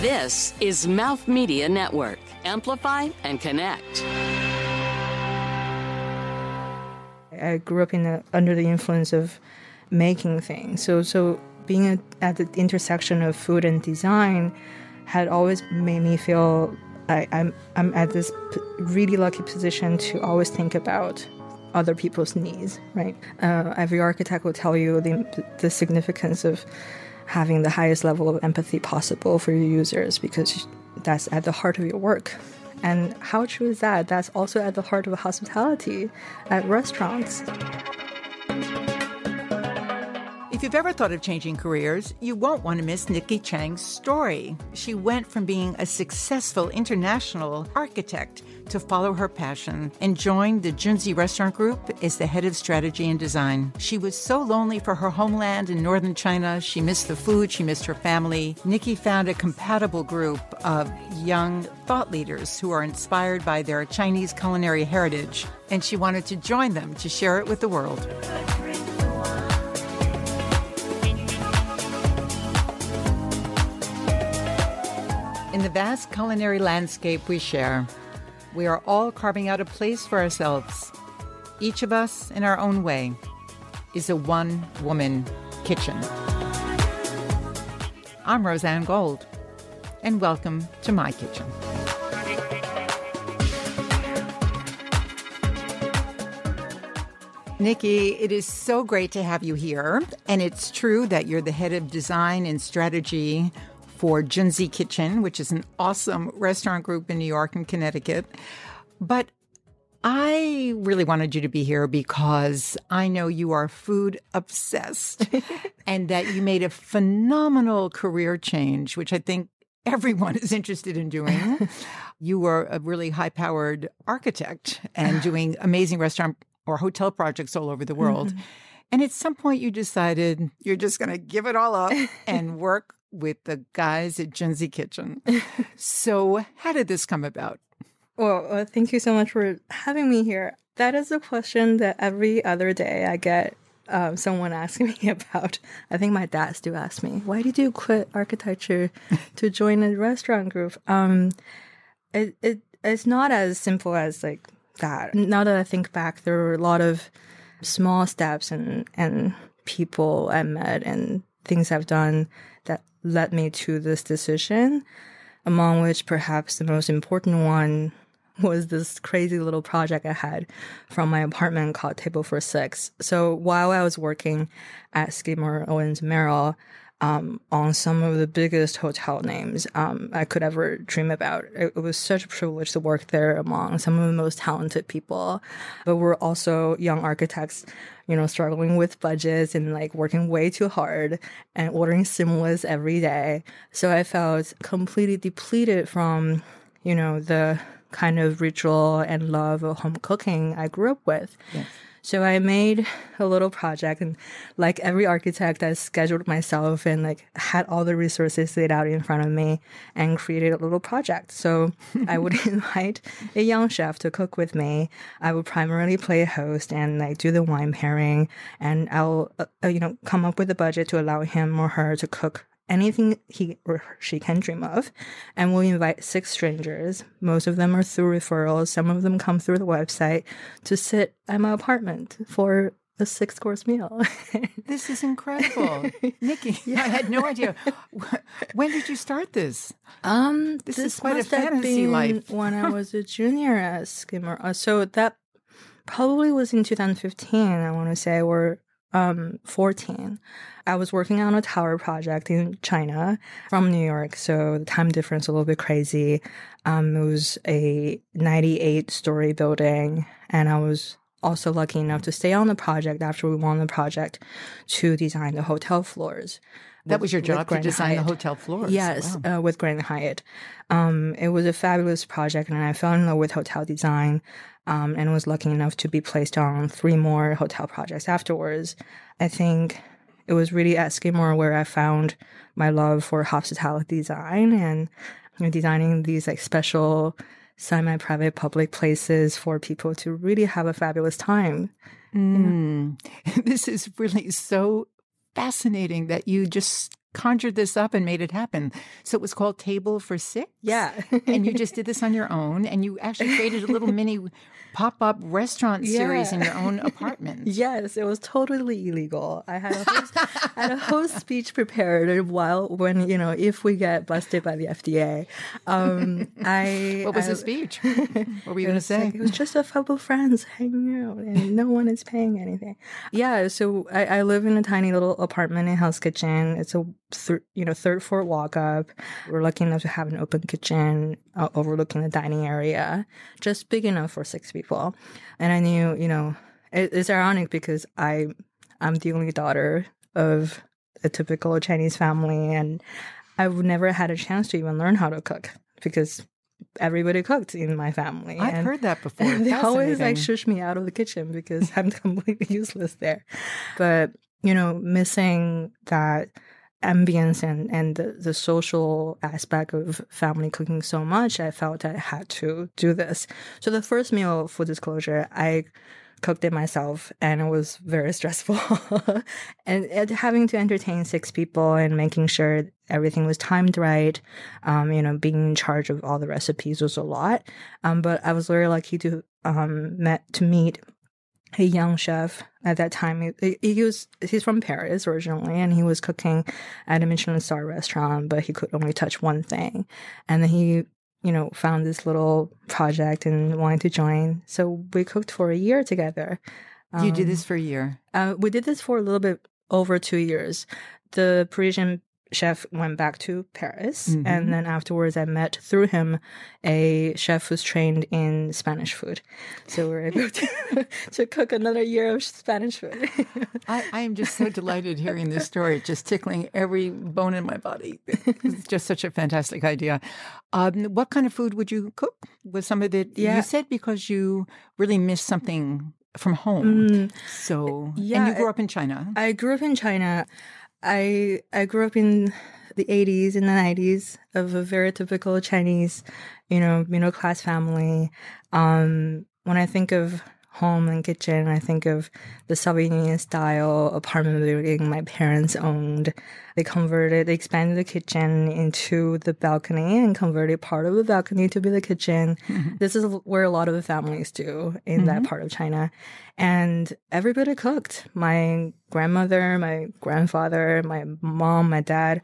This is Mouth Media Network. Amplify and connect. I grew up in the, under the influence of making things. So, so being a, at the intersection of food and design had always made me feel I, I'm I'm at this really lucky position to always think about other people's needs. Right? Uh, every architect will tell you the the significance of having the highest level of empathy possible for your users because that's at the heart of your work. And how true is that? That's also at the heart of hospitality at restaurants. If you've ever thought of changing careers, you won't want to miss Nikki Chang's story. She went from being a successful international architect to follow her passion and joined the Junzi Restaurant Group as the head of strategy and design. She was so lonely for her homeland in northern China. She missed the food, she missed her family. Nikki found a compatible group of young thought leaders who are inspired by their Chinese culinary heritage, and she wanted to join them to share it with the world. In the vast culinary landscape we share, we are all carving out a place for ourselves. Each of us, in our own way, is a one woman kitchen. I'm Rozanne Gold, and welcome to my kitchen. Nikki, it is so great to have you here. And it's true that you're the head of design and strategy for Junzi Kitchen, which is an awesome restaurant group in New York and Connecticut. But I really wanted you to be here because I know you are food obsessed and that you made a phenomenal career change, which I think everyone is interested in doing. you were a really high powered architect and doing amazing restaurant or hotel projects all over the world. Mm-hmm. And at some point, you decided you're just going to give it all up and work with the guys at Junzi Kitchen. so, how did this come about? Well, uh, thank you so much for having me here. That is a question that every other day I get um, someone asking me about. I think my dad still asks me, "Why did you quit architecture to join a restaurant group?" Um, it it it's not as simple as like that. Now that I think back, there were a lot of small steps and and people I met and things I've done that led me to this decision, among which perhaps the most important one was this crazy little project I had from my apartment called Table for Six. So while I was working at Skidmore, Owings Merrill, um, on some of the biggest hotel names um, I could ever dream about. It, it, was such a privilege to work there among some of the most talented people. But we're also young architects, you know, struggling with budgets and like working way too hard and ordering Seamless every day. So I felt completely depleted from, you know, the kind of ritual and love of home cooking I grew up with. Yes. So I made a little project and like every architect, I scheduled myself and like had all the resources laid out in front of me and created a little project. So I would invite a young chef to cook with me. I would primarily play host and like do the wine pairing and I'll, uh, uh you know, come up with a budget to allow him or her to cook anything he or she can dream of. And we'll invite six strangers. Most of them are through referrals. Some of them come through the website to sit at my apartment for a six course meal. this is incredible. Nikki, yeah. I had no idea. When did you start this? Um, this, this is quite a fantasy life. when I was a junior at Skidmore. Uh, so that probably was in 2015, I want to say, or um 14 i was working on a tower project in china from new york so the time difference a little bit crazy um it was a 98 story building and i was also lucky enough to stay on the project after we won the project to design the hotel floors that with, was your job to design Hyatt. the hotel floors. Yes, wow. uh, with Grand Hyatt. Um, it was a fabulous project, and I fell in love with hotel design um, and was lucky enough to be placed on three more hotel projects afterwards. I think it was really at Skidmore where I found my love for hospitality design and you know, designing these like special semi-private public places for people to really have a fabulous time. Mm. This is really so fascinating that you just conjured this up and made it happen. So it was called Table for Six. Yeah. and you just did this on your own, and you actually created a little mini pop up restaurant series Yeah. in your own apartment. Yes, it was totally illegal. I had a host, I had a whole speech prepared while when you know if we get busted by the FDA. Um, I What was I, the speech? What were you going to It's like, say? it was just a couple friends hanging out, and no one is paying anything. Yeah, so I, I live in a tiny little apartment in Hell's Kitchen. It's a th- you know third floor walk up. We're lucky enough to have an open kitchen uh, overlooking the dining area, just big enough for six people. And I knew, you know, it, it's ironic because I I'm the only daughter of a typical Chinese family, and I've never had a chance to even learn how to cook because everybody cooked in my family. I've and- heard that before. they always like shush me out of the kitchen because I'm completely useless there. But you know, missing that ambience and and the, the social aspect of family cooking so much, I felt I had to do this. So the first meal, full disclosure, I cooked it myself and it was very stressful and, and having to entertain six people and making sure everything was timed right um, you know being in charge of all the recipes was a lot um, but i was very lucky to um, met to meet a young chef at that time he, he was he's from paris originally and he was cooking at a michelin star restaurant but he could only touch one thing and then he you know, found this little project and wanted to join. So we cooked for a year together. you did Um, this for a year. Uh, we did this for a little bit over two years. The Parisian chef went back to Paris, Mhm. and then afterwards, I met through him a chef who's trained in Spanish food. So we're able to, to cook another year of Spanish food. I, I am just so delighted hearing this story. Just tickling every bone in my body. It's just such a fantastic idea. Um, what kind of food would you cook? Was some of it, Yeah. you said because you really missed something from home. Mm, So, and you grew up in China. I grew up in China. I I grew up in the 80s and the 90s of a very typical Chinese, you know, middle class family. Um, when I think of home and kitchen, I think of the Soviet style apartment building my parents owned. They converted, they expanded the kitchen into the balcony and converted part of the balcony to be the kitchen. Mm-hmm. This is where a lot of the families do in that mm-hmm. part of China. And everybody cooked. My grandmother, my grandfather, my mom, my dad.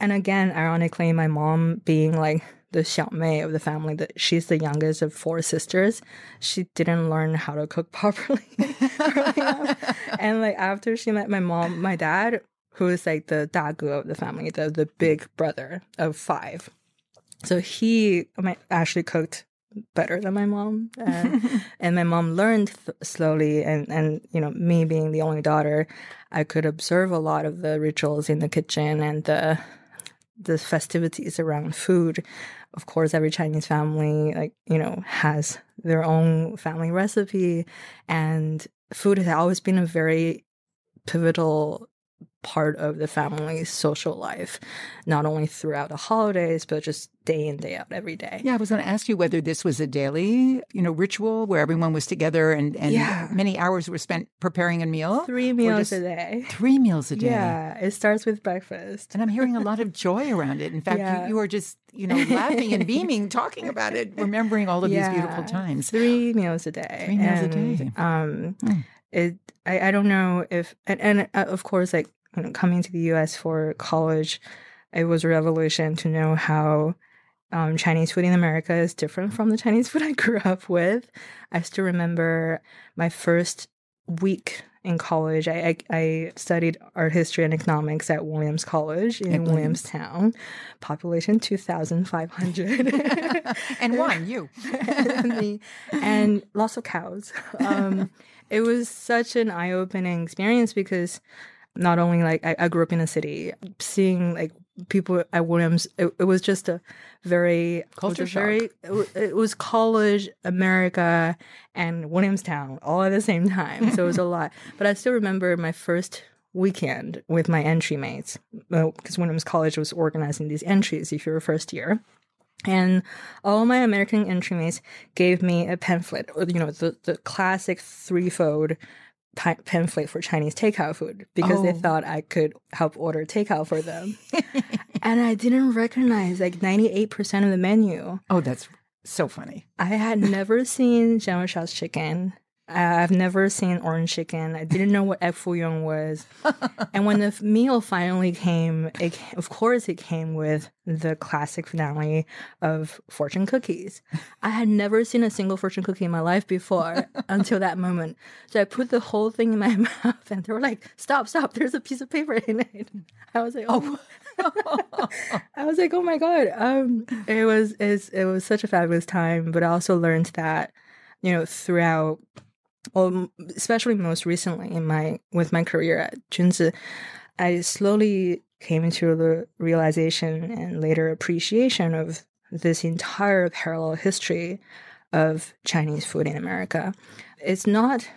And again, ironically, my mom being like the xiaomei of the family, that she's the youngest of four sisters, she didn't learn how to cook properly. And like after she met my mom, my dad, who is like the dagu of the family, the the big brother of five. So he actually cooked better than my mom, and, and my mom learned th- slowly. And and you know, me being the only daughter, I could observe a lot of the rituals in the kitchen and the the festivities around food. Of course, every Chinese family, like you know, has their own family recipe, and food has always been a very pivotal part of the family's social life, not only throughout the holidays, but just day in, day out, every day. Yeah, I was going to ask you whether this was a daily, you know, ritual where everyone was together and, and Yeah. many hours were spent preparing a meal. Three meals a day. Three meals a day. Yeah, it starts with breakfast. And I'm hearing a lot of joy around it. In fact, Yeah. you, you are just, you know, laughing and beaming, talking about it, remembering all of these beautiful times. Three meals a day. Three meals a day. Um, Mm. It. I, I don't know if and, and uh, of course like you know coming to the U.S. for college, it was a revolution to know how um, Chinese food in America is different from the Chinese food I grew up with. I still remember my first week in college. I, I, I studied art history and economics at Williams College in Williams. Williamstown, population two thousand five hundred. and one, you. Me. and lots of cows. Um, it was such an eye opening experience because not only like I, I grew up in a city, seeing like people at Williams, it, it was just a very Culture it a very it it was college America and Williamstown all at the same time, so it was a lot. But I still remember my first weekend with my entry mates uh, because Williams College was organizing these entries if you're a first year. And all my American entry mates gave me a pamphlet, or you know, the, the classic threefold pamphlet for Chinese takeout food because they Oh. thought I could help order takeout for them. and I didn't recognize like 98% of the menu. Oh, that's so funny. I had never seen Jean chicken. I've never seen orange chicken. I didn't know what egg foo young was. and when the meal finally came, it, of course, it came with the classic finale of fortune cookies. I had never seen a single fortune cookie in my life before until that moment. So I put the whole thing in my mouth, and they were like, "Stop, stop! There's a piece of paper in it." I was like, "Oh." I was like, "Oh my god!" Um, it was it was such a fabulous time, but I also learned that you know throughout well, especially most recently in my with my career at Junzi, I slowly came into the realization and later appreciation of this entire parallel history of Chinese food in America. It's not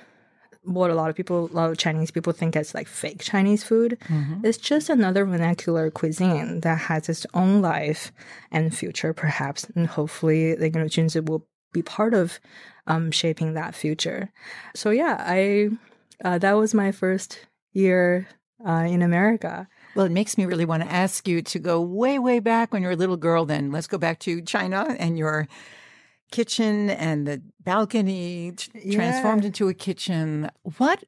what a lot of people, a lot of Chinese people think as like fake Chinese food. Mm-hmm. It's just another vernacular cuisine that has its own life and future, perhaps, and hopefully, like, you know, Junzi will be part of um, shaping that future. So yeah, I uh, that was my first year uh, in America. Well, it makes me really want to ask you to go way, way back when you were a little girl. Then let's go back to China and your kitchen and the balcony t- transformed into a kitchen. What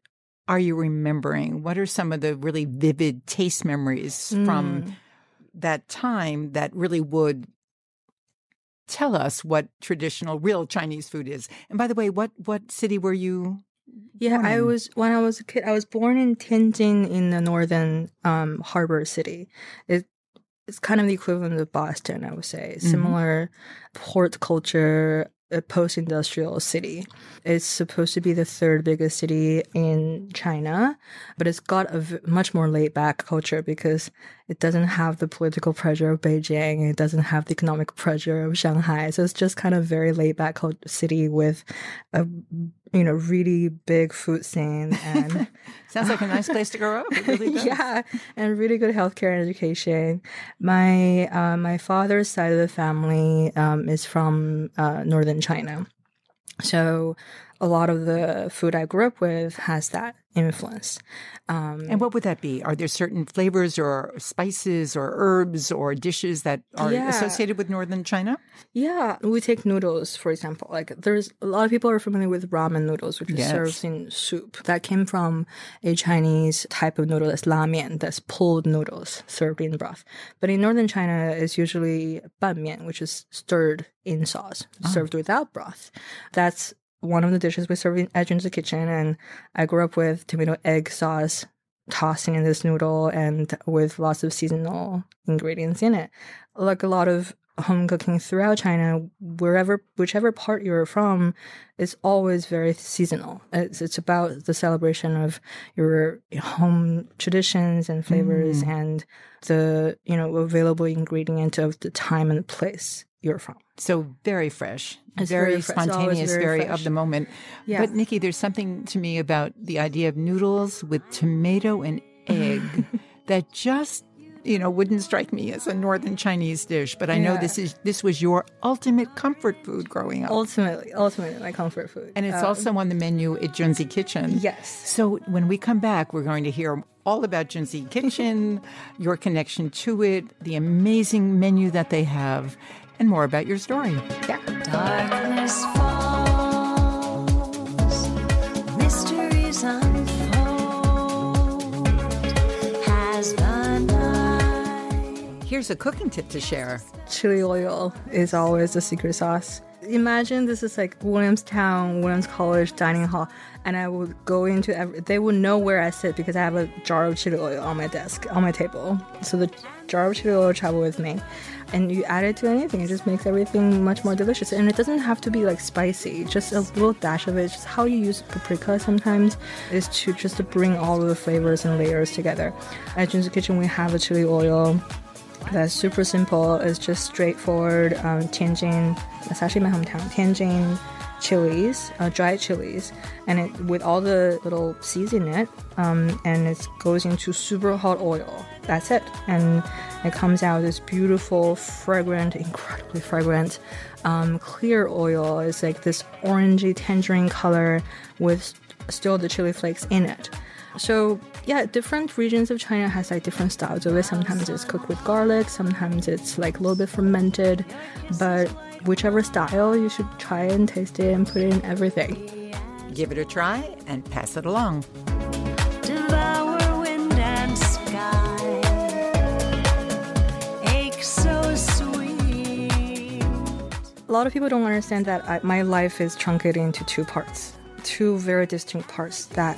are you remembering? What are some of the really vivid taste memories from Mm. that time that really would tell us what traditional, real Chinese food is? And by the way, what what city were you? Yeah, I was when I was a kid. I was born in Tianjin in the northern um, harbor city. It, it's kind of the equivalent of Boston, I would say. Similar port culture, a post-industrial city. It's supposed to be the third biggest city in China, but it's got a v- much more laid-back culture because it doesn't have the political pressure of Beijing. It doesn't have the economic pressure of Shanghai. So it's just kind of very laid-back cult- city with a you know really big food scene and Sounds like a nice place to grow up. Really yeah and really good healthcare and education my uh, my father's side of the family um, is from uh, northern china so a lot of the food i grew up with has that influence um, And what would that be? Are there certain flavors or spices or herbs or dishes that are Yeah. associated with northern China? Yeah, we take noodles for example. Like there's a lot of people are familiar with ramen noodles, which Yes. is served in soup. That came from a Chinese type of noodle that's la mian, that's pulled noodles served in broth. But in northern China, it's usually ban mian, which is stirred in sauce, served without broth. That's one of the dishes we serve in Junzi Kitchen, and I grew up with tomato egg sauce tossing in this noodle and with lots of seasonal ingredients in it. Like a lot of home cooking throughout China, wherever, whichever part you're from, is always very seasonal. It's, it's about the celebration of your home traditions and flavors mm. and the, you know, available ingredient of the time and place you're from. So very fresh, It's very, very fresh. Spontaneous, very very, of the moment. Yeah. But Nikki, there's something to me about the idea of noodles with tomato and egg that just you know wouldn't strike me as a northern Chinese dish. But I know this is this was your ultimate comfort food growing up. Ultimately, ultimately, my comfort food. and it's Um, also on the menu at Junzi Kitchen. Yes. So when we come back, we're going to hear all about Junzi Kitchen, your connection to it, the amazing menu that they have, and more about your story. yeah. Darkness falls, mysteries unfold. Has the night Here's a cooking tip to share. chili oil is always the secret sauce. Imagine this is like Williamstown, Williams College dining hall, and I would go into every. They would know where I sit because I have a jar of chili oil on my desk, on my table. So the jar of chili oil will travel with me, and you add it to anything. It just makes everything much more delicious, and it doesn't have to be like spicy. Just a little dash of it. Just how you use paprika sometimes is to just to bring all of the flavors and layers together. At Junzi Kitchen, we have a chili oil that's super simple. It's just straightforward um, Tianjin. That's actually my hometown. Tianjin chilies, uh, dried chilies, and it with all the little seeds in it, um, and it goes into super hot oil. That's it, and it comes out this beautiful, fragrant, incredibly fragrant, um, clear oil. It's like this orangey tangerine color with still the chili flakes in it. So yeah, different regions of China has like different styles of it. Sometimes it's cooked with garlic, sometimes it's like a little bit fermented, but whichever style, you should try and taste it and put it in everything. Give it a try and pass it along. A lot of people don't understand that I, my life is truncated into two parts, two very distinct parts that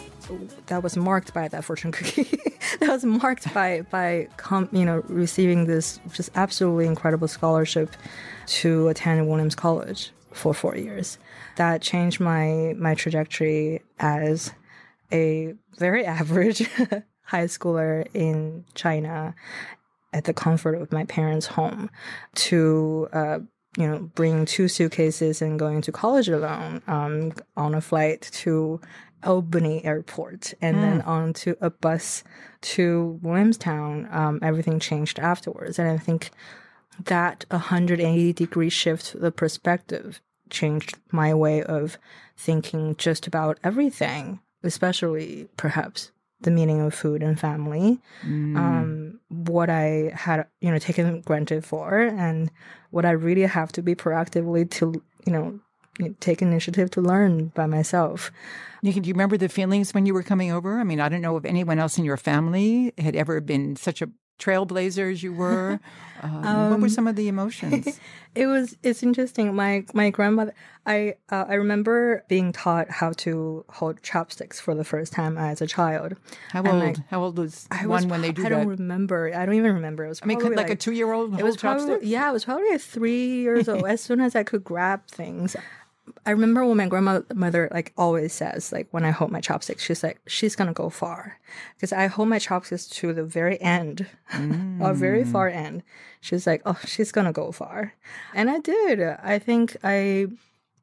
that was marked by that fortune cookie. that was marked by by com, you know receiving this just absolutely incredible scholarship to attend Williams College for four years. That changed my my trajectory as a very average high schooler in China at the comfort of my parents' home to uh, you know bring two suitcases and going to college alone um, on a flight to Albany Airport and then onto a bus to Williamstown. Um, everything changed afterwards, and I think that 180 degree shift the perspective changed my way of thinking just about everything, especially perhaps the meaning of food and family, um, what I had, you know, taken granted for, and what I really have to be proactively to, you know, take initiative to learn by myself. Nikki, do you remember the feelings when you were coming over? I mean, I don't know if anyone else in your family had ever been such a trailblazer as you were. Um, what were some of the emotions? It was it's interesting. My my grandmother, I uh, I remember being taught how to hold chopsticks for the first time as a child. How And, old? like, how old was I one was when they do I that? I don't remember. I don't even remember. It was I mean, probably could like, a two-year-old It was hold probably chopsticks? yeah. It was probably like three years old. as soon as I could grab things, I remember when my grandmother like always says like when I hold my chopsticks, she's like she's gonna go far because I hold my chopsticks to the very end, a very mm. far end. She's like, oh, she's gonna go far, and I did. I think I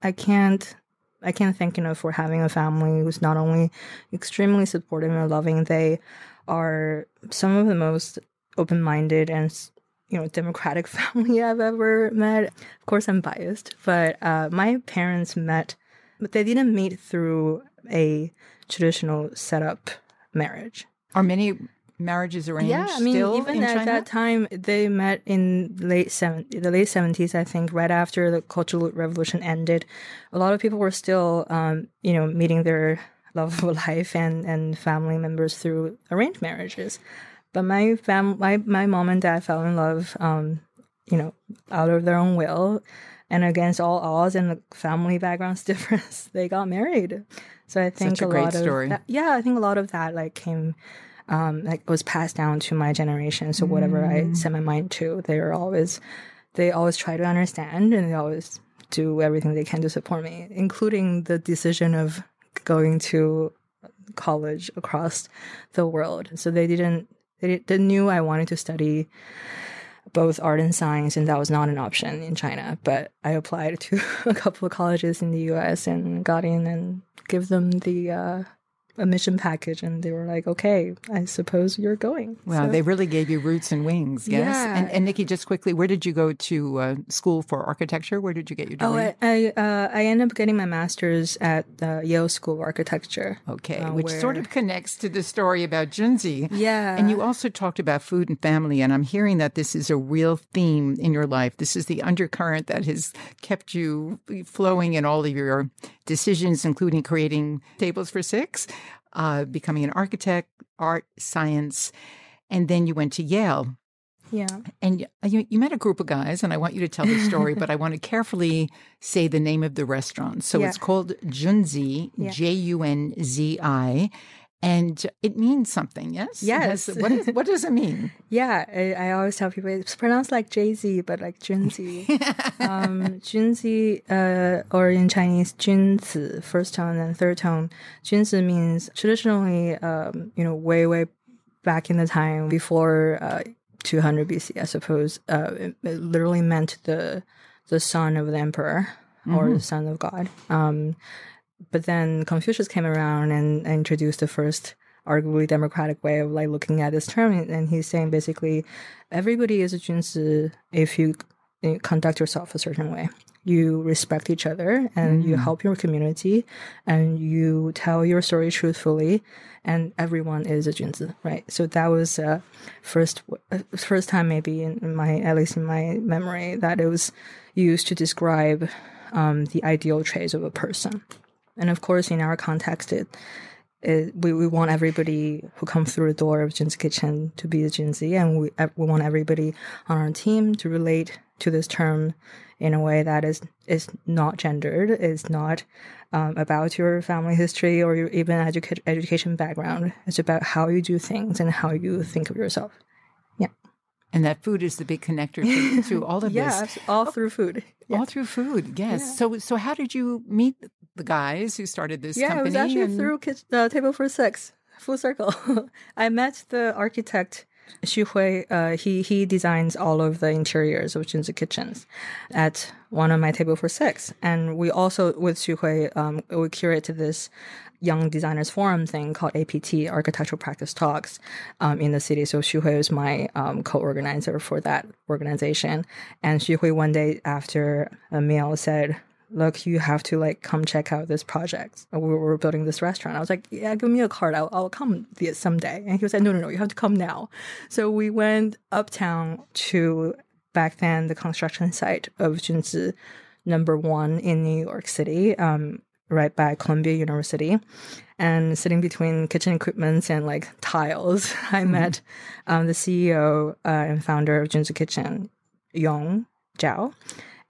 I can't I can't thank enough for having a family who's not only extremely supportive and loving, they are some of the most open minded and you know democratic family I've ever met. Of course, I'm biased, but uh, my parents met, but they didn't meet through a traditional setup marriage. Are many marriages arranged Yeah, I mean, still even at China? that time, they met in late seven, the late seventies. I think right after the Cultural Revolution ended, a lot of people were still, um, you know, meeting their love of life and and family members through arranged marriages. But my fam, my my mom and dad fell in love, um, you know, out of their own will, and against all odds and the family backgrounds difference, they got married. So I think a great lot story. of that, yeah, I think a lot of that like came um, like was passed down to my generation. So whatever I set my mind to, they were always they always try to understand and they always do everything they can to support me, including the decision of going to college across the world. So they didn't they, they knew I wanted to study both art and science, and that was not an option in China. But I applied to a couple of colleges in the U.S. and got in and give them the uh, admission package, and they were like, "Okay, I suppose you're going." Wow, So- they really gave you roots and wings, yes. Yeah. And, and Nikki, just quickly, where did you go to uh, school for architecture? Where did you get your Oh, degree? I I, uh, I ended up getting my master's at the Yale School of Architecture. Okay, uh, which sort of connects to the story about Junzi. Yeah. And you also talked about food and family, and I'm hearing that this is a real theme in your life. This is the undercurrent that has kept you flowing in all of your decisions, including creating tables for six, uh, becoming an architect, art, science, and then you went to Yale. Yeah. And you, you met a group of guys, and I want you to tell the story, but I want to carefully say the name of the restaurant. So Yeah. it's called Junzi, Yeah. J U N Z I, and it means something, yes? Yes. what, is, what does it mean? Yeah, I, I always tell people it's pronounced like Jay Z, but like Junzi. um, Junzi, uh, or in Chinese, Junzi, first tone and third tone. Junzi means traditionally, um, you know, way, way back in the time before uh, 200 BC, I suppose, uh, it, it literally meant the the son of the emperor or the son of God. Um, but then Confucius came around and, and introduced the first arguably democratic way of like looking at this term and he's saying basically everybody is a junzi if you uh, conduct yourself a certain way. You respect each other and you help your community and you tell your story truthfully and everyone is a junzi, right? So that was uh, first uh, first time maybe in my at least in my memory that it was used to describe um, the ideal traits of a person. And of course, in our context, it, it we, we want everybody who comes through the door of Junzi Kitchen to be a Junzi, and we we want everybody on our team to relate to this term in a way that is is not gendered, is not um, about your family history or your even educa- education background. It's about how you do things and how you think of yourself. And that food is the big connector to, to all of Yeah, this. all through food. All through food, yes. So, so how did you meet the guys who started this Yeah, company? it was actually and- through kitch- uh, Table for Six, full circle. I met the architect Xu Hui. Uh, he he designs all of the interiors of Junzi kitchens at one of my Table for Six, and we also with Xu Hui um, we curated this young designers forum thing called APT Architectural Practice Talks um, in the city. So Xu Hui is my um, co-organizer for that organization, and Xu Hui one day after a meal said look, you have to like come check out this project. We were building this restaurant. I was like, yeah, give me a card. I'll, I'll come someday. And he was like, no, no, no, you have to come now. So we went uptown to back then the construction site of Junzi number one in New York City, um, right by Columbia University. And sitting between kitchen equipments and like tiles, I met um, the CEO uh, and founder of Junzi Kitchen, Yong Zhao.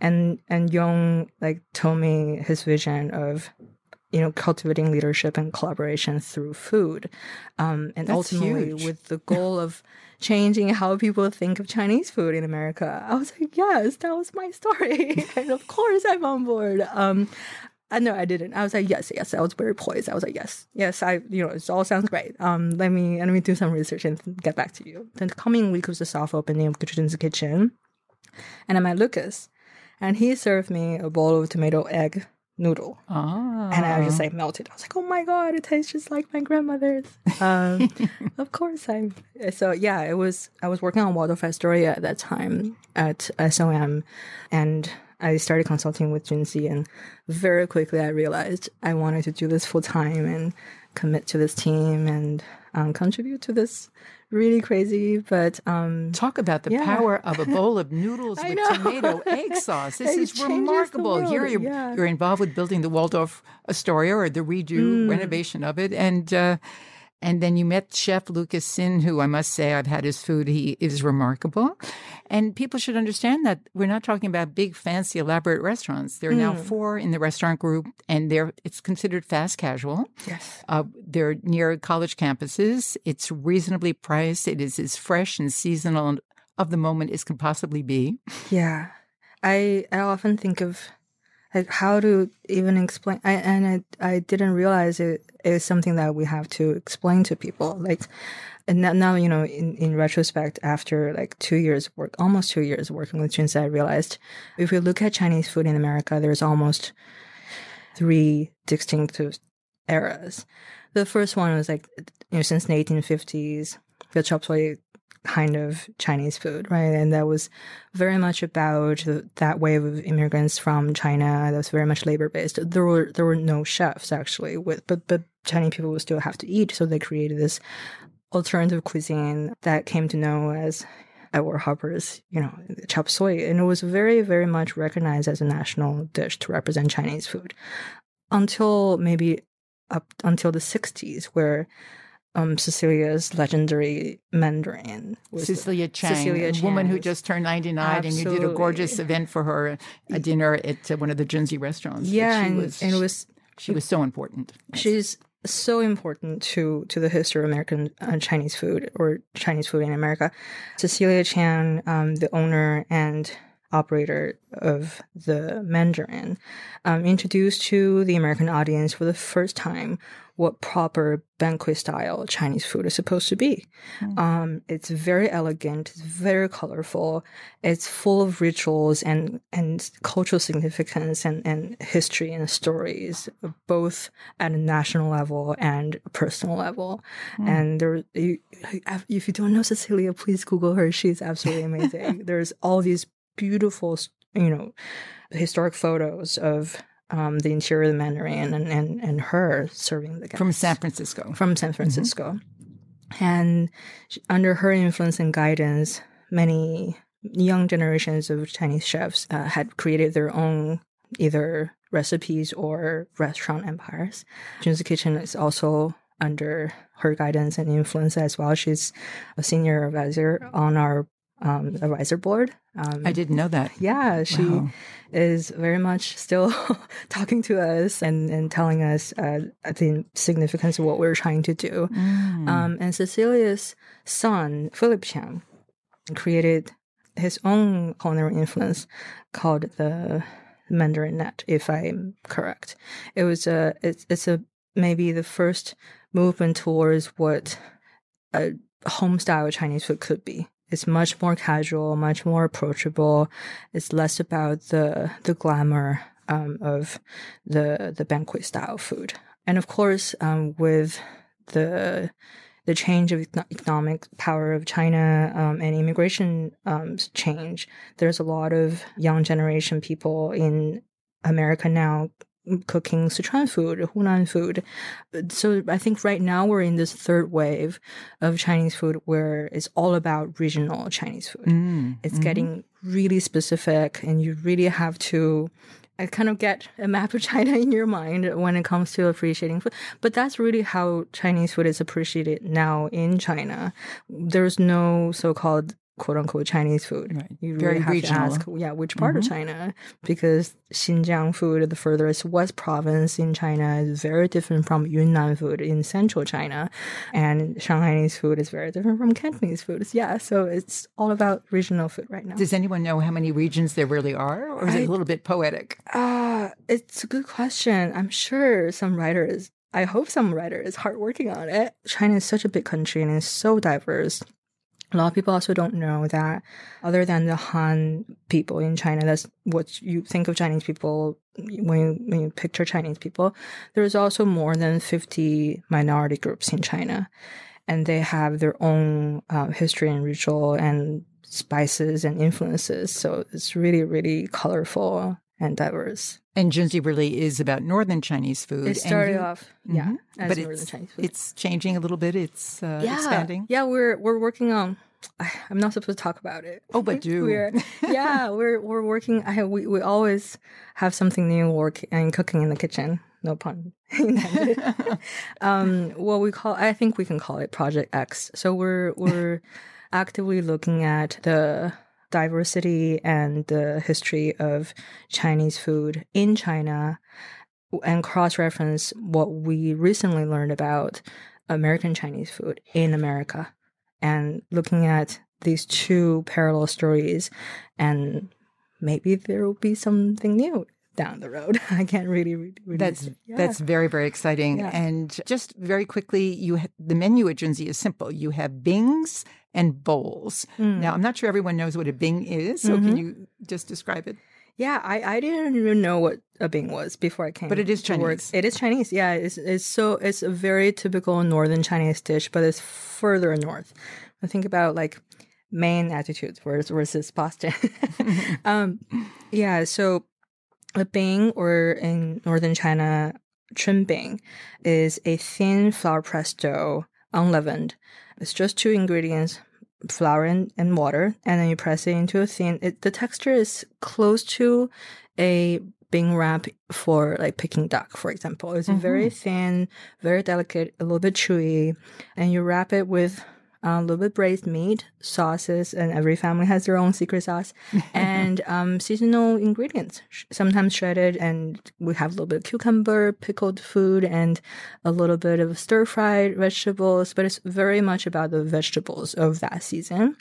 And and Yong like told me his vision of you know cultivating leadership and collaboration through food um, and That's ultimately huge. with the goal of changing how people think of chinese food in america. I was like yes that was my story. And of course i'm on board. Um, I no, I didn't. I was like, yes, yes. I was very poised. I was like, yes, yes. I, you know, it all sounds great. Um, let me let me do some research and get back to you. Then the coming week was the soft opening of Kitchen's Kitchen, and I met Lucas, and he served me a bowl of tomato egg noodle. Ah. And I was just like melted. I was like, oh my God, it tastes just like my grandmother's. Um, of course I'm. So yeah, it was, I was working on Waldorf Astoria at that time at SOM and I started consulting with Junzi and very quickly I realized I wanted to do this full time and commit to this team and um, contribute to this really crazy, but um, Talk about the Yeah. power of a bowl of noodles with tomato egg sauce. This It is remarkable. Here you're, yeah. you're involved with building the Waldorf Astoria or the redo Mm. renovation of it, and uh, and then you met Chef Lucas Sin, who I must say I've had his food. He is remarkable, and people should understand that we're not talking about big, fancy, elaborate restaurants. There are now Mm. four in the restaurant group, and they're it's considered fast casual. yes. Uh, they're near college campuses. It's reasonably priced. It is as fresh and seasonal of the moment as can possibly be. Yeah, I I often think of like how to even explain. I, and I I didn't realize it is something that we have to explain to people. Like, and now, you know, in in retrospect, after like two years work, almost two years working with Junzi, I realized if we look at Chinese food in America, there's almost three distinctive eras. The first one was like you know since the 1850s, the chop suey kind of Chinese food, right? And that was very much about the, that wave of immigrants from China. That was very much labor based. There were there were no chefs actually, with but but Chinese people would still have to eat, so they created this alternative cuisine that came to know as Edward Hopper's, you know, chop suey, and it was very very much recognized as a national dish to represent Chinese food until maybe up until the 60s where um, Cecilia's legendary Mandarin Cecilia Chiang, Cecilia a woman who just turned 99, and you did a gorgeous event for her, a dinner at uh, one of the Junzi restaurants. Yeah, she and, was, and it was she was so important. she's so important to to the history of American uh, Chinese food or Chinese food in America. Cecilia Chiang, um, the owner and operator of the Mandarin, um, introduced to the American audience for the first time what proper banquet style Chinese food is supposed to be. Um, it's very elegant, it's very colorful, it's full of rituals and, and cultural significance and, and history and stories, both at a national level and a personal level. And there, you, if you don't know Cecilia, please Google her. She's absolutely amazing. There's all these beautiful, you know, historic photos of um, the interior of the Mandarin and, and, and her serving the guests From San Francisco. from San Francisco. And sh- under her influence and guidance, many young generations of Chinese chefs uh, had created their own either recipes or restaurant empires. Junzi Kitchen is also under her guidance and influence as well. She's a senior advisor on our um, advisor board. Um, I didn't know that. yeah, she Wow. is very much still talking to us and, and telling us uh, the significance of what we're trying to do. Mm. Um, and Cecilia's son, Philip Chiang, created his own culinary influence called the Mandarin Net, if I'm correct. It was a, it's, it's a maybe the first movement towards what a home style Chinese food could be. It's much more casual, much more approachable. It's less about the the glamour um, of the the banquet style food. And of course, um, with the the change of economic power of China um, and immigration um, change, there's a lot of young generation people in America now cooking Sichuan food, Hunan food. So I think right now we're in this third wave of Chinese food where it's all about regional Chinese food. Mm. It's getting really specific, and you really have to uh, kind of get a map of China in your mind when it comes to appreciating food. But that's really how Chinese food is appreciated now in China. There's no so-called quote unquote Chinese food. Right. You really Very have regional. to ask, yeah, which part of China? Because Xinjiang food, the furthest west province in China, is very different from Yunnan food in central China, and Shanghainese food is very different from Cantonese food. Yeah, so it's all about regional food right now. Does anyone know how many regions there really are? Or is it a little bit poetic? Ah, it's a good question. I'm sure some writers, I hope some writer is hard working on it. China is such a big country and it's so diverse. A lot of people also don't know that other than the Han people in China, that's what you think of Chinese people when you, when you picture Chinese people. There's also more than 50 minority groups in China, and they have their own uh, history and ritual and spices and influences. So it's really, really colorful and diverse. And Junzi really is about northern Chinese food. It started you- off, yeah, Mhm. as but northern it's, Chinese food. it's changing a little bit. It's uh, yeah, expanding. Yeah, we're we're working on. I'm not supposed to talk about it. Oh, but do. we're yeah, we're we're working. I we we always have something new work and cooking in the kitchen. No pun intended. um, what we call, I think we can call it Project X. So we're we're actively looking at the diversity and the history of Chinese food in China and cross reference what we recently learned about American Chinese food in America. And looking at these two parallel stories and maybe there will be something new down the road. I can't really, really, That's. Yeah. that's very very exciting. Yeah. And just very quickly, you ha- the menu at Junzi is simple. You have bings and bowls. Mm. Now, I'm not sure everyone knows what a bing is, so Mm-hmm. can you just describe it? Yeah, I, I didn't even know what a bing was before I came. But it is to work. Chinese. It is Chinese. Yeah, it's it's so it's a very typical northern Chinese dish, but it's further north. I think about like Maine attitudes versus versus Boston. um, yeah, so a bing or in northern China, chun bing, is a thin flour pressed dough, unleavened. It's just two ingredients, flour and, and water, and then you press it into a thin. It, the texture is close to a bing wrap for like Peking duck, for example. It's very mm-hmm. thin, very delicate, a little bit chewy, and you wrap it with a little bit braised meat, sauces, and every family has their own secret sauce, and um, seasonal ingredients, sometimes shredded, and we have a little bit of cucumber, pickled food, and a little bit of stir fried vegetables. But it's very much about the vegetables of that season.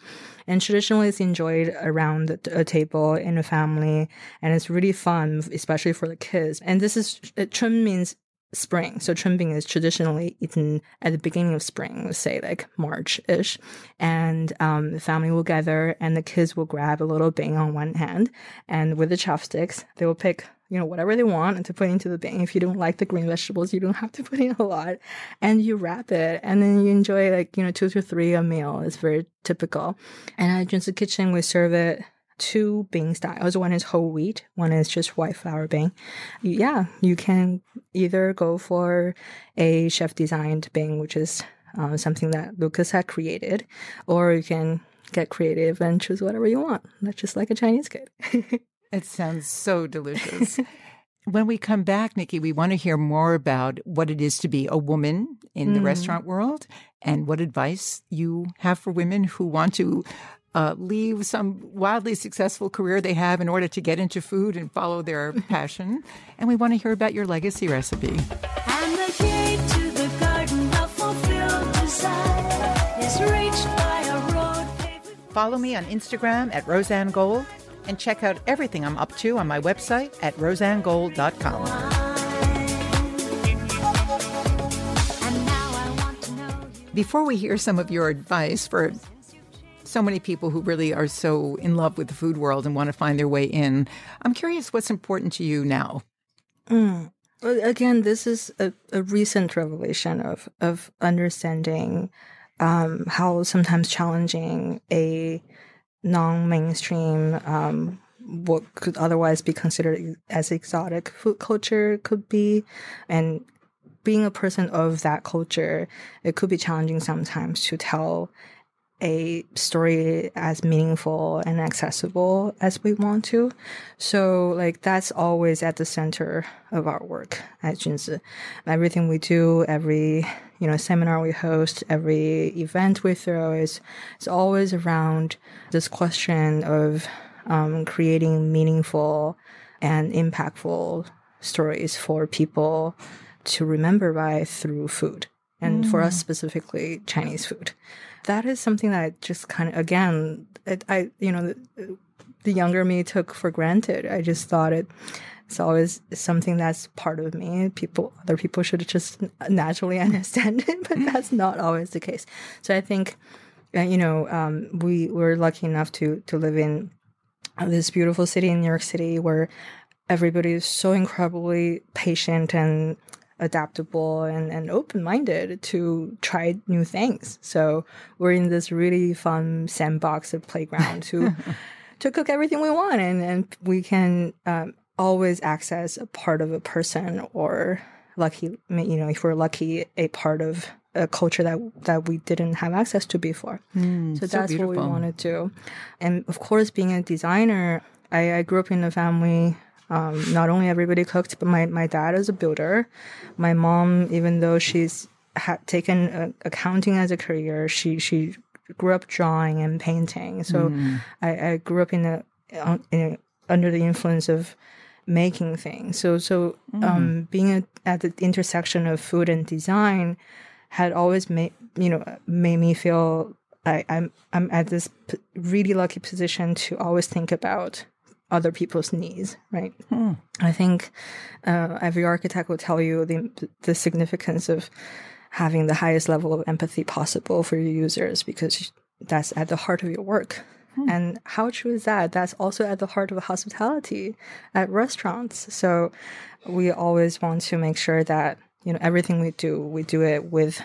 And traditionally, it's enjoyed around a table in a family, and it's really fun, especially for the kids. And this is chun means spring. So chunbing is traditionally eaten at the beginning of spring, say like March ish. And um, the family will gather and the kids will grab a little bing on one hand and with the chopsticks, they will pick, you know, whatever they want and to put into the bing. If you don't like the green vegetables, you don't have to put in a lot. And you wrap it and then you enjoy like, you know, two to three a meal. It's very typical. And at Junzi Kitchen, we serve it two bing styles. One is whole wheat, one is just white flour bing. Yeah, you can either go for a chef designed bing, which is um, something that Lucas had created, or you can get creative and choose whatever you want. That's just like a Chinese kid. It sounds so delicious. when we come back, Nikki, we want to hear more about what it is to be a woman in the restaurant world and what advice you have for women who want to uh, leave some wildly successful career they have in order to get into food and follow their passion. And we want to hear about your legacy recipe. And the gate to the garden of fulfilled desire is reached by a road paved Follow me on Instagram at Rozanne Gold and check out everything I'm up to on my website at rozannegold.com. And now I want to know you. Before we hear some of your advice for so many people who really are so in love with the food world and want to find their way in, I'm curious what's important to you now. Well, again, this is a, a recent revelation of of understanding um, how sometimes challenging a non-mainstream um, what could otherwise be considered as exotic food culture could be, and being a person of that culture, it could be challenging sometimes to tell a story as meaningful and accessible as we want to. So like that's always at the center of our work at Junzi. Everything we do, every you know seminar we host, every event we throw is it's always around this question of um, creating meaningful and impactful stories for people to remember by through food and for us specifically chinese food. That is something that I just kind of again it, i you know the, the younger me took for granted. I just thought it it's always something that's part of me. People other people should just naturally understand it but that's not always the case. So i think uh, you know um, we were lucky enough to to live in this beautiful city in New York City where everybody is so incredibly patient and adaptable and, and open minded to try new things. So we're in this really fun sandbox of playground to to cook everything we want and, and we can um, always access a part of a person or lucky you know if we're lucky a part of a culture that that we didn't have access to before. So that's what we wanted to and of course being a designer i, I grew up in a family um, not only everybody cooked but my, my dad is a builder. My mom even though she's had taken uh, accounting as a career she she grew up drawing and painting. So I, I grew up in a, in a under the influence of making things. So so um, being a, at the intersection of food and design had always made you know made me feel I, I'm I'm at this p- really lucky position to always think about other people's needs, right? I think uh, every architect will tell you the the significance of having the highest level of empathy possible for your users because that's at the heart of your work. And how true is that? That's also at the heart of hospitality at restaurants. So we always want to make sure that you know everything we do, we do it with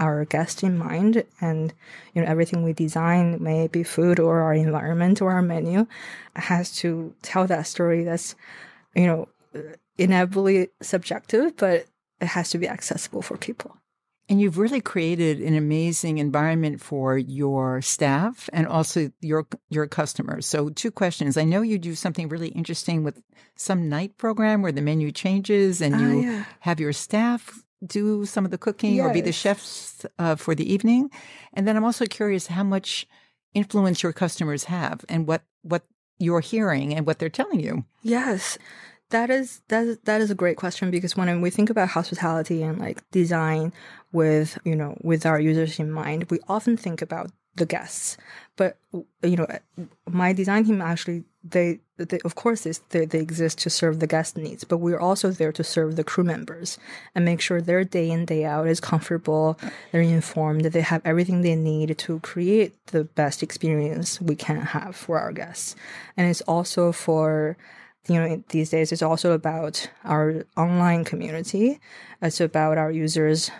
our guest in mind and you know everything we design may it be food or our environment or our menu has to tell that story that's you know inevitably subjective but it has to be accessible for people And you've really created an amazing environment for your staff and also your your customers. So, two questions. I know you do something really interesting with some night program where the menu changes and oh, you yeah. have your staff do some of the cooking or be the chefs uh, for the evening. And then I'm also curious how much influence your customers have and what what you're hearing and what they're telling you. Yes. That is that is that is a great question because when we think about hospitality and like design with you know with our users in mind, we often think about the guests. But you know, my design team actually they, they of course they, they exist to serve the guest needs, but we're also there to serve the crew members and make sure their day in day out is comfortable, they're informed, that they have everything they need to create the best experience we can have for our guests. And it's also for you know these days it's also about our online community. It's about our users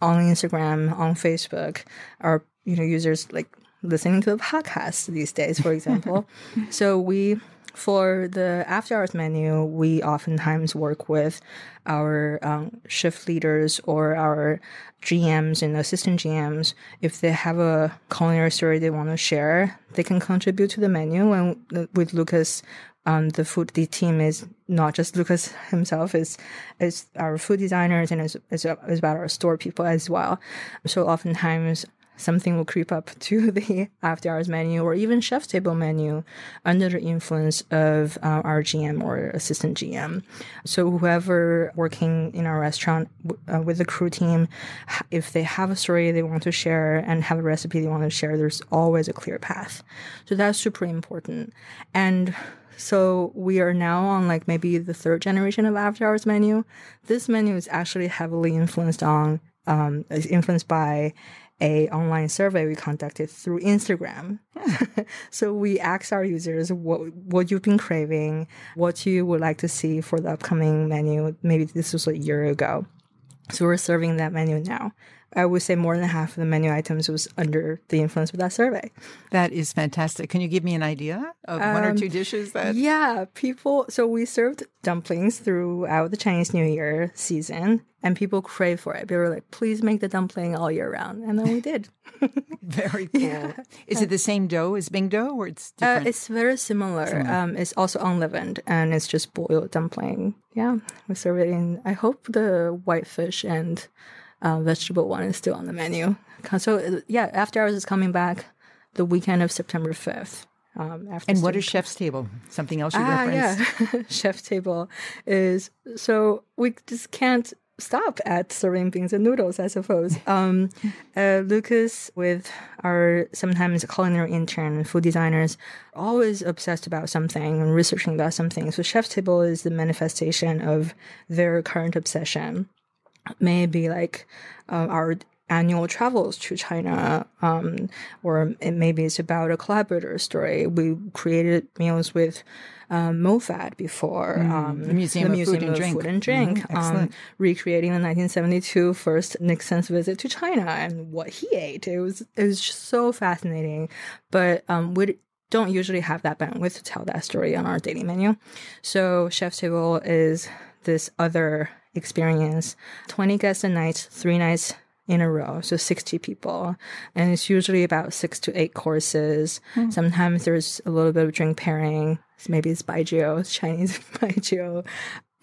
on instagram on facebook our you know users like listening to a podcast these days, for example. so we for the after hours menu, we oftentimes work with our um, shift leaders or our GMs and assistant GMs. If they have a culinary story they want to share, they can contribute to the menu. And uh, with Lucas, um, the food the team is not just Lucas himself, is is our food designers and is, is, is about our store people as well. So oftentimes something will creep up to the after hours menu or even chef's table menu under the influence of uh, our GM or assistant GM. So whoever working in our restaurant uh, with the crew team, if they have a story they want to share and have a recipe they want to share, there's always a clear path. So that's super important. And so we are now on like maybe the third generation of after hours menu. This menu is actually heavily influenced on um, is influenced by a online survey we conducted through Instagram. so we asked our users what what you've been craving, what you would like to see for the upcoming menu. Maybe this was a year ago. So we're serving that menu now. I would say more than half of the menu items was under the influence of that survey. That is fantastic. Can you give me an idea of one or two dishes that? Yeah, people. So we served dumplings throughout the Chinese New Year season, and people crave for it. They were like, "Please make the dumpling all year round," and then we did. Very cool. Is it the same dough as Bing dough, or it's Uh, different? it's very similar. Um, it's also unleavened, and it's just boiled dumpling. Yeah, we serve it in. I hope the white fish and uh, vegetable one is still on the menu. So uh, yeah, after hours is coming back the weekend of September fifth. Um, after and what student- chef's table? Something else you ah referenced? yeah, chef table is so we just can't stop at serving bings and noodles, I suppose. Um, uh, Lucas, with our sometimes culinary intern and food designers, always obsessed about something and researching about something. So chef's table is the manifestation of their current obsession. Maybe like uh, our annual travels to China, um, or it, maybe it's about a collaborator story. We created meals with um, MoFad before, um, the Museum of Food and Drink. Food and Drink, Mhm, um, recreating the 1972 first Nixon's visit to China and what he ate. It was it was just so fascinating, but um, we don't usually have that bandwidth to tell that story on our daily menu. So Chef's Table is this other experience, 20 guests a night, three nights in a row, so 60 people. And it's usually about six to eight courses. Sometimes there's a little bit of drink pairing. Maybe it's baijiu, it's Chinese baijiu.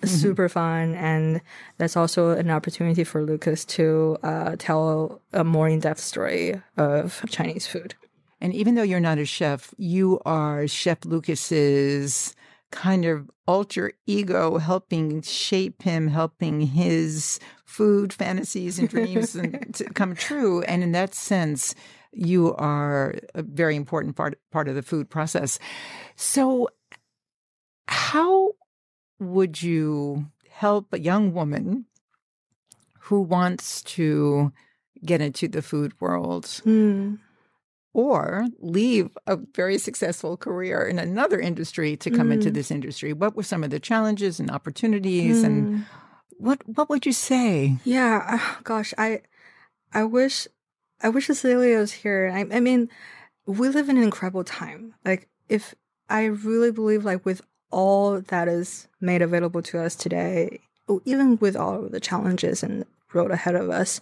Super fun. And that's also an opportunity for Lucas to uh, tell a more in depth story of Chinese food. And even though you're not a chef, you are Chef Lucas's kind of alter ego, helping shape him, helping his food fantasies and dreams and to come true. And in that sense, you are a very important part part of the food process. So, how would you help a young woman who wants to get into the food world Mm. Or leave a very successful career in another industry to come into Mm. this industry? What were some of the challenges and opportunities and what what would you say? Yeah, uh, gosh, I, I wish, I wish Cecilia was here. I, I mean, we live in an incredible time. Like, if I really believe, like, with all that is made available to us today, even with all of the challenges and road ahead of us,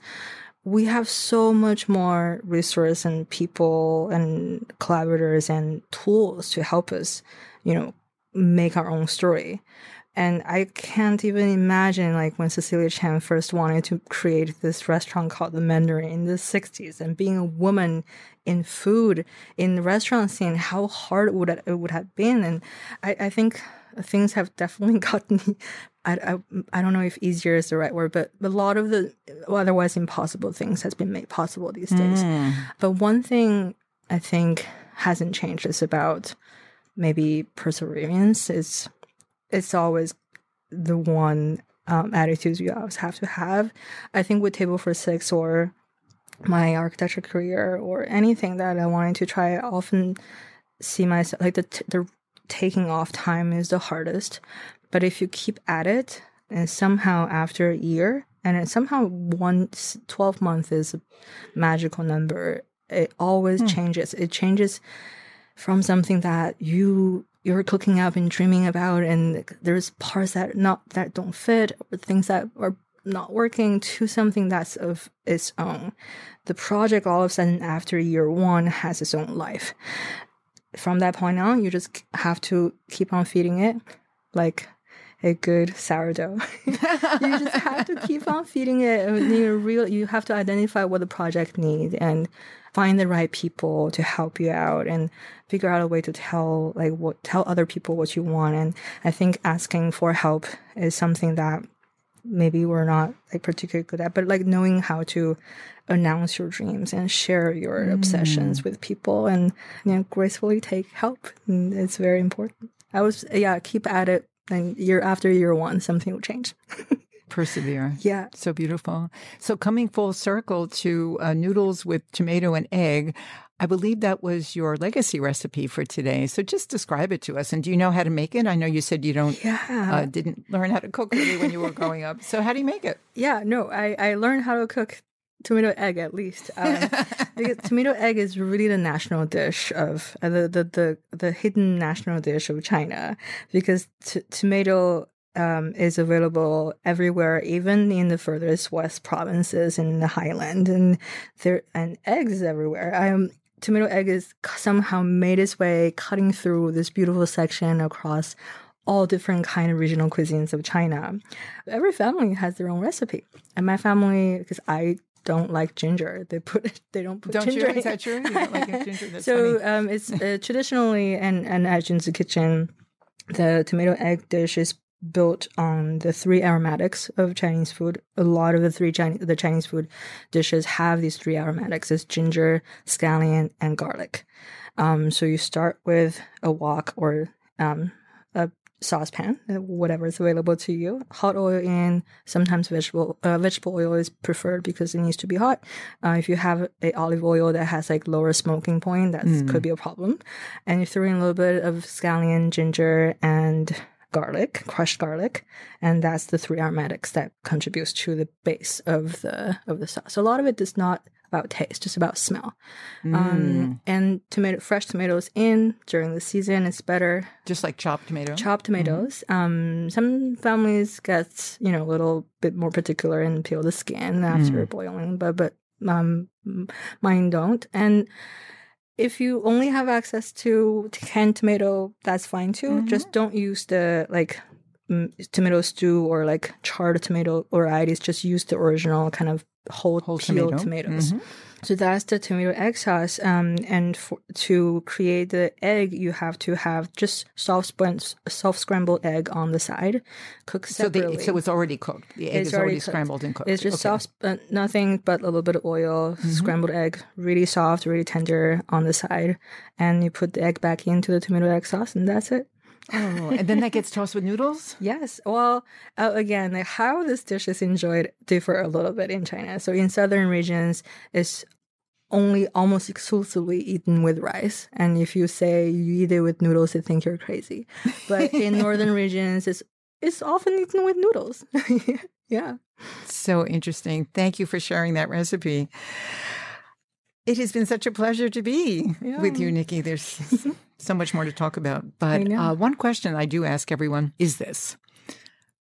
we have so much more resource and people and collaborators and tools to help us, you know, make our own story. And I can't even imagine like when Cecilia Chiang first wanted to create this restaurant called the Mandarin in the 60s and being a woman in food in the restaurant scene, how hard it would it would have been. And I, I think things have definitely gotten I, I, I don't know if easier is the right word, but a lot of the otherwise impossible things has been made possible these days. But one thing I think hasn't changed is about maybe perseverance. It's it's always the one um, attitude you always have to have. I think with Table for Six or my architecture career or anything that I wanted to try, I often see myself like the t- the taking off time is the hardest. But if you keep at it, and somehow after a year, and somehow one 12 months is a magical number, it always hmm. changes. It changes from something that you you're cooking up and dreaming about and there's parts that not that don't fit or things that are not working to something that's of its own. The project all of a sudden after year one has its own life. From that point on you just have to keep on feeding it like a good sourdough. You just have to keep on feeding it. You real you have to identify what the project needs and find the right people to help you out and figure out a way to tell like what tell other people what you want. And i think asking for help is something that maybe we're not like particularly good at but like knowing how to announce your dreams and share your mm. obsessions with people and you know gracefully take help. And it's very important. I was yeah keep at it and year after year one something will change Persevere. yeah So beautiful. So coming full circle to uh, noodles with tomato and egg, I believe that was your legacy recipe for today. So just describe it to us. And do you know how to make it? I know you said you don't yeah uh, didn't learn how to cook really when you were growing up. So how do you make it? Yeah, no, I, I learned how to cook tomato egg at least. Um, because tomato egg is really the national dish of uh, the, the the the hidden national dish of China because t- tomato um, is available everywhere, even in the furthest west provinces in the highland, and there and eggs everywhere. Um, tomato egg is somehow made its way cutting through this beautiful section across all different kind of regional cuisines of China. Every family has their own recipe, and my family, because I don't like ginger, they put it they don't put Don't ginger. you? in Is that true? You don't like ginger? That's so um, it's uh, traditionally and and at Junzi Kitchen, the tomato egg dish is built on the three aromatics of Chinese food. A lot of the three Chinese the Chinese food dishes have these three aromatics: it's ginger, scallion, and garlic. Um, so you start with a wok or um, a saucepan, uh, whatever is available to you. Hot oil in. Sometimes vegetable uh, vegetable oil is preferred because it needs to be hot. Uh, if you have a olive oil that has like lower smoking point, that could be a problem. And you throw in a little bit of scallion, ginger, and garlic, crushed garlic, and that's the three aromatics that contributes to the base of the of the sauce. A lot of it does not about taste, just about smell. Um, and tomato, fresh tomatoes in during the season is better Just like chopped tomato. chopped tomatoes. Um, some families get you know a little bit more particular and peel the skin after boiling, but but um, mine don't. And if you only have access to canned tomato, that's fine too. Just don't use the like mm, tomato stew or like charred tomato varieties. Just use the original kind of whole, Whole peeled tomato. tomatoes. So that's the tomato egg sauce. Um, and for, to create the egg, you have to have just soft spun- soft scrambled egg on the side, cook So, separately. the, so it's already cooked. The egg It's is already, cooked. scrambled and cooked. It's just Okay. soft, uh, nothing but a little bit of oil, Mm-hmm. scrambled egg, really soft, really tender on the side, and you put the egg back into the tomato egg sauce, and that's it. Oh, and then that gets tossed with noodles? Yes. Well, uh, again, like how this dish is enjoyed differ a little bit in China. So in southern regions, it's only almost exclusively eaten with rice. And if you say you eat it with noodles, they think you're crazy. But in northern regions, it's it's often eaten with noodles. yeah. So interesting. Thank you for sharing that recipe. It has been such a pleasure to be with you, Nikki. There's so much more to talk about. But uh, one question I do ask everyone is this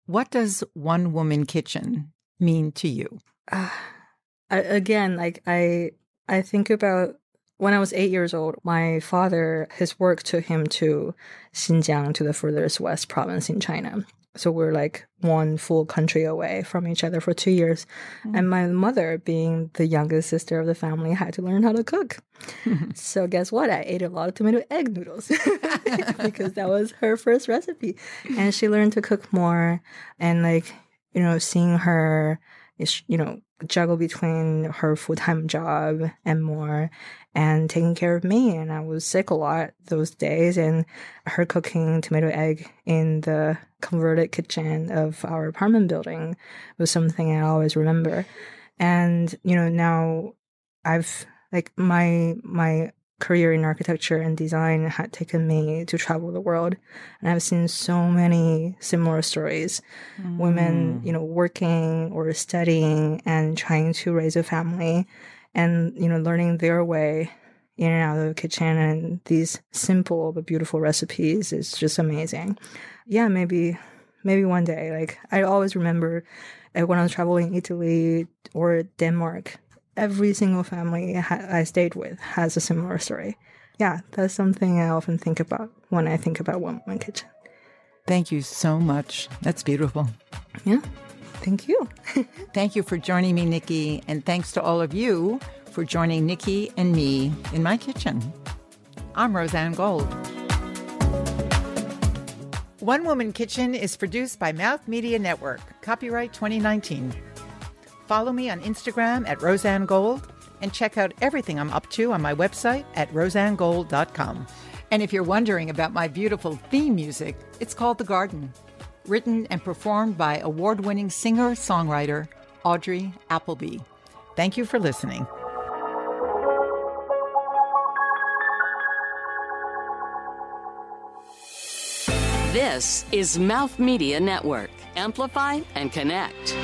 What does one woman kitchen mean to you? I, again, like I, I think about when I was eight years old. My father, his work took him to Xinjiang, to the furthest west province in China. So we're like one full country away from each other for two years. Mm-hmm. And my mother, being the youngest sister of the family, had to learn how to cook. so guess what? I ate a lot of tomato egg noodles because that was her first recipe. And she learned to cook more and like, you know, seeing her you know juggle between her full-time job and more and taking care of me and i was sick a lot those days and her cooking tomato egg in the converted kitchen of our apartment building was something i always remember. And you know now i've like my my career in architecture and design had taken me to travel the world and i've seen so many similar stories women mm. you know working or studying and trying to raise a family and you know learning their way in and out of the kitchen and these simple but beautiful recipes is just amazing. Yeah, maybe maybe one day. Like I always remember when I was traveling Italy or Denmark, every single family ha- I stayed with has a similar story. Yeah, that's something I often think about when I think about one woman kitchen. Thank you so much. That's beautiful. Yeah, thank you. Thank you for joining me, Nikki, and thanks to all of you for joining Nikki and me in my kitchen. I'm Rozanne Gold. One Woman Kitchen is produced by Mouth Media Network, copyright 2019. Follow me on Instagram at Rozanne Gold and check out everything I'm up to on my website at rozannegold.com. And if you're wondering about my beautiful theme music, it's called The Garden, written and performed by award winning singer songwriter Audrey Appleby. Thank you for listening. This is Mouth Media Network. Amplify and connect.